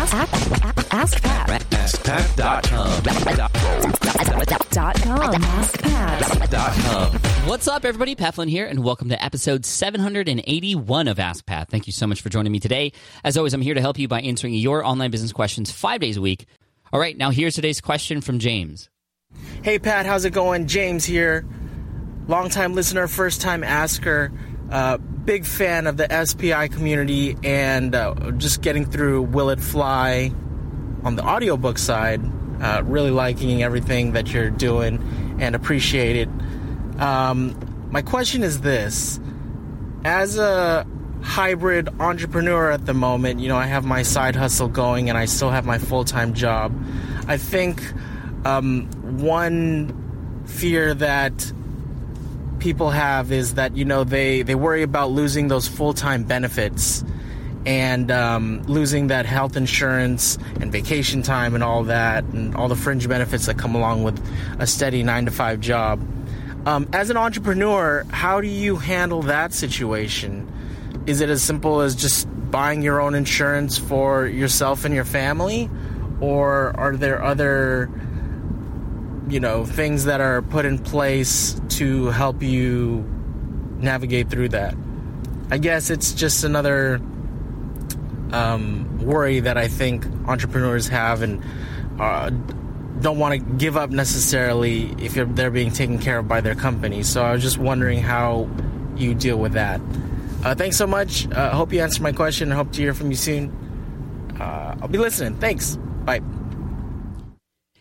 Ask, ask, ask Pat. AskPat.com. Dot com. AskPat. What's up, everybody? Pat Flynn here, and welcome to episode 781 of Ask Pat. Thank you so much for joining me today. As always, I'm here to help you by answering your online business questions five days a week. All right, now here's today's question from James. Hey Pat, how's it going? James here. Longtime listener, first time asker. Uh, big fan of the SPI community and uh, just getting through Will It Fly on the audiobook side. Uh, really liking everything that you're doing and appreciate it. Um, my question is this as a hybrid entrepreneur at the moment, you know, I have my side hustle going and I still have my full time job. I think um, one fear that people have is that you know they they worry about losing those full time benefits and um, losing that health insurance and vacation time and all that and all the fringe benefits that come along with a steady nine to five job. Um, as an entrepreneur, how do you handle that situation? Is it as simple as just buying your own insurance for yourself and your family, or are there other you know things that are put in place to help you navigate through that? I guess it's just another um, worry that I think entrepreneurs have and uh, don't want to give up necessarily if they're being taken care of by their company. So I was just wondering how you deal with that. Uh, thanks so much. I uh, hope you answered my question. I hope to hear from you soon. Uh, I'll be listening. Thanks. Bye.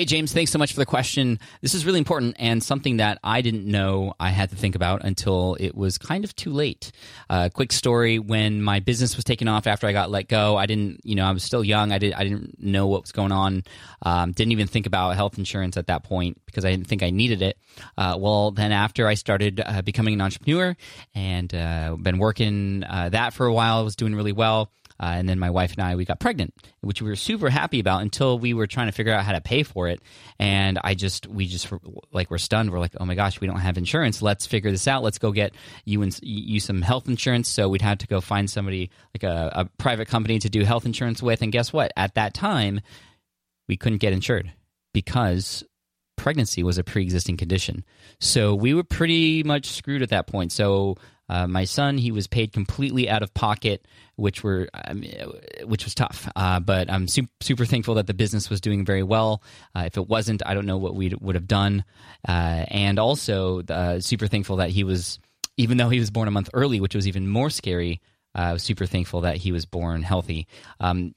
Hey, James, thanks so much for the question. This is really important and something that I didn't know I had to think about until it was kind of too late. Uh, quick story when my business was taken off after I got let go, I didn't, you know, I was still young. I, did, I didn't know what was going on. Um, didn't even think about health insurance at that point because I didn't think I needed it. Uh, well, then after I started uh, becoming an entrepreneur and uh, been working uh, that for a while, I was doing really well. Uh, and then my wife and I, we got pregnant, which we were super happy about until we were trying to figure out how to pay for it. And I just, we just like, we're stunned. We're like, oh my gosh, we don't have insurance. Let's figure this out. Let's go get you and you some health insurance. So we'd had to go find somebody like a, a private company to do health insurance with. And guess what? At that time, we couldn't get insured because pregnancy was a pre-existing condition. So we were pretty much screwed at that point. So uh, my son, he was paid completely out of pocket, which were um, which was tough. Uh, but I'm su- super thankful that the business was doing very well. Uh, if it wasn't, I don't know what we would have done. Uh, and also, uh, super thankful that he was, even though he was born a month early, which was even more scary. Uh, I was super thankful that he was born healthy. Um,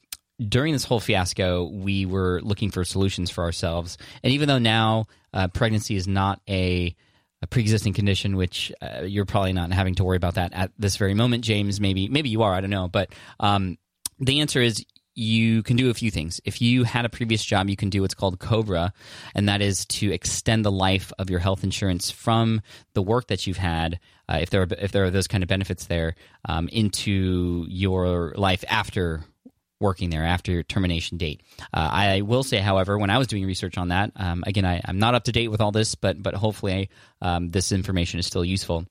during this whole fiasco, we were looking for solutions for ourselves. And even though now pregnancy is not a a pre-existing condition, which uh, you're probably not having to worry about that at this very moment, James. Maybe maybe you are. I don't know, but um, the answer is you can do a few things. If you had a previous job, you can do what's called COBRA, and that is to extend the life of your health insurance from the work that you've had, uh, if there are if there are those kind of benefits there, um, into your life after working there after your termination date. Uh, I will say, however, when I was doing research on that, um, again, I, am not up to date with all this, but but hopefully um, this information is still useful.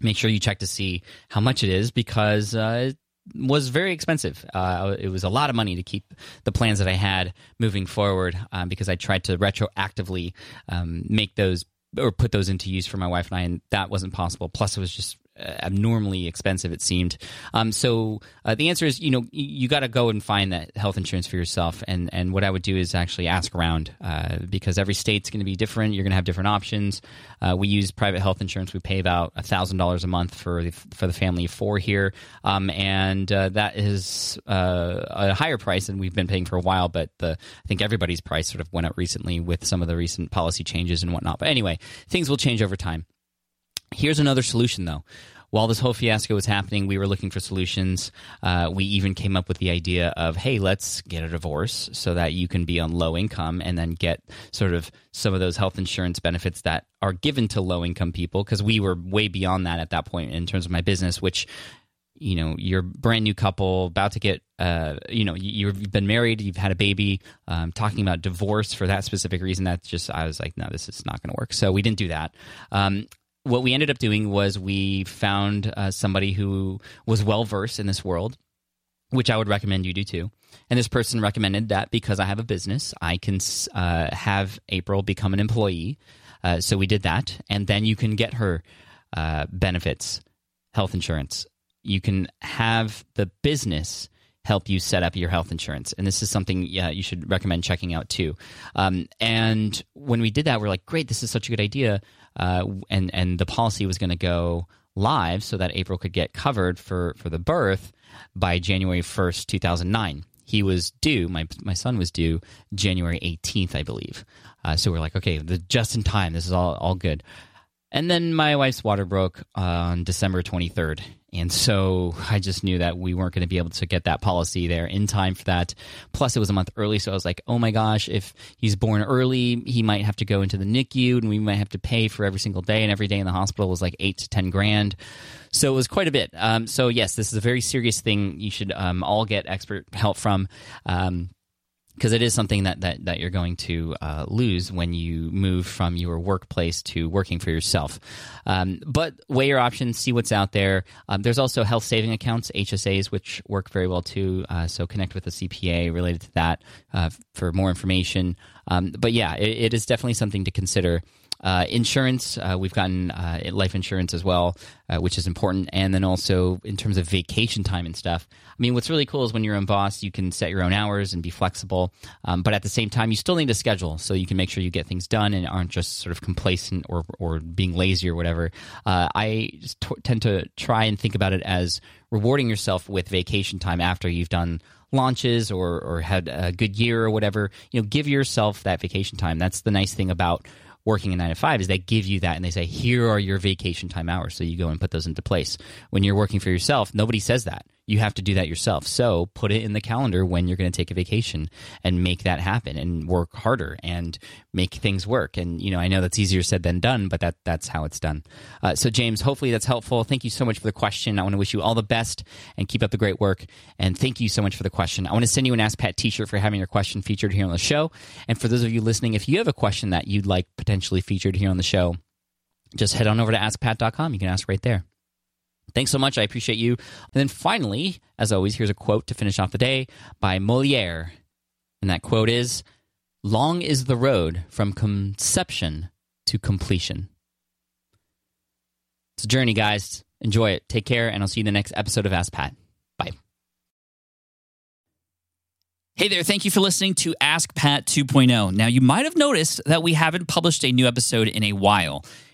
Make sure you check to see how much it is because uh, it was very expensive. Uh, it was a lot of money to keep the plans that I had moving forward um, because I tried to retroactively um, make those or put those into use for my wife and I, and that wasn't possible. Plus, it was just abnormally expensive it seemed. Um, so uh, the answer is you know you got to go and find that health insurance for yourself. And and what i would do is actually ask around uh, because every state's going to be different. You're going to have different options. Uh, we use private health insurance. We pay about $1000 a month for the, for the family of four here. Um, and uh, that is uh, a higher price than we've been paying for a while but the i think everybody's price sort of went up recently with some of the recent policy changes and whatnot. But anyway things will change over time Here's another solution, though. While this whole fiasco was happening, we were looking for solutions. Uh, we even came up with the idea of, hey, let's get a divorce so that you can be on low income and then get sort of some of those health insurance benefits that are given to low income people. Because we were way beyond that at that point in terms of my business, which you know you're brand new couple about to get uh, you know you've been married you've had a baby um, talking about divorce for that specific reason that's just i was like no this is not going to work so we didn't do that um, what we ended up doing was we found uh, somebody who was well versed in this world which I would recommend you do too. And this person recommended that because I have a business, I can uh, have April become an employee. Uh, so we did that, and then you can get her uh, benefits, health insurance. You can have the business help you set up your health insurance. And this is something yeah, you should recommend checking out too. Um, and when we did that, we're like, great, this is such a good idea. Uh, and and the policy was going to go live so that April could get covered for for the birth by January first, two thousand nine. He was due. My my son was due January eighteenth, I believe. Uh, so we're like, okay, the, just in time. This is all all good. And then my wife's water broke on December 23rd. And so I just knew that we weren't going to be able to get that policy there in time for that. Plus, it was a month early. So I was like, oh my gosh, if he's born early, he might have to go into the NICU and we might have to pay for every single day. And every day in the hospital was like eight to 10 grand. So it was quite a bit. Um, so, yes, this is a very serious thing. You should um, all get expert help from. Um, because it is something that, that, that you're going to uh, lose when you move from your workplace to working for yourself. Um, but weigh your options, see what's out there. Um, there's also health saving accounts, HSAs, which work very well too. Uh, so connect with a CPA related to that uh, for more information. Um, but yeah, it, it is definitely something to consider. Uh, insurance, uh, we've gotten uh, life insurance as well, uh, which is important. And then also in terms of vacation time and stuff. I mean, what's really cool is when you're in boss, you can set your own hours and be flexible. Um, but at the same time, you still need a schedule so you can make sure you get things done and aren't just sort of complacent or, or being lazy or whatever. Uh, I t- tend to try and think about it as rewarding yourself with vacation time after you've done launches or, or had a good year or whatever. You know, give yourself that vacation time. That's the nice thing about working a nine to five is they give you that and they say here are your vacation time hours. So you go and put those into place. When you're working for yourself nobody says that you have to do that yourself. So put it in the calendar when you're going to take a vacation and make that happen and work harder and make things work. And you know i know that's easier said than done but that that's how it's done. Uh, so james hopefully that's helpful. Thank you so much for the question. I want to wish you all the best and keep up the great work. And thank you so much for the question. I want to send you an ask pat t-shirt for having your question featured here on the show. And for those of you listening if you have a question that you'd like potentially featured here on the show just head on over to askpat.com you can ask right there Thanks so much. I appreciate you. And then finally, as always, here's a quote to finish off the day by Moliere. And that quote is Long is the road from conception to completion. It's a journey, guys. Enjoy it. Take care, and I'll see you in the next episode of Ask Pat. Bye. Hey there, thank you for listening to Ask Pat 2.0. Now, you might have noticed that we haven't published a new episode in a while.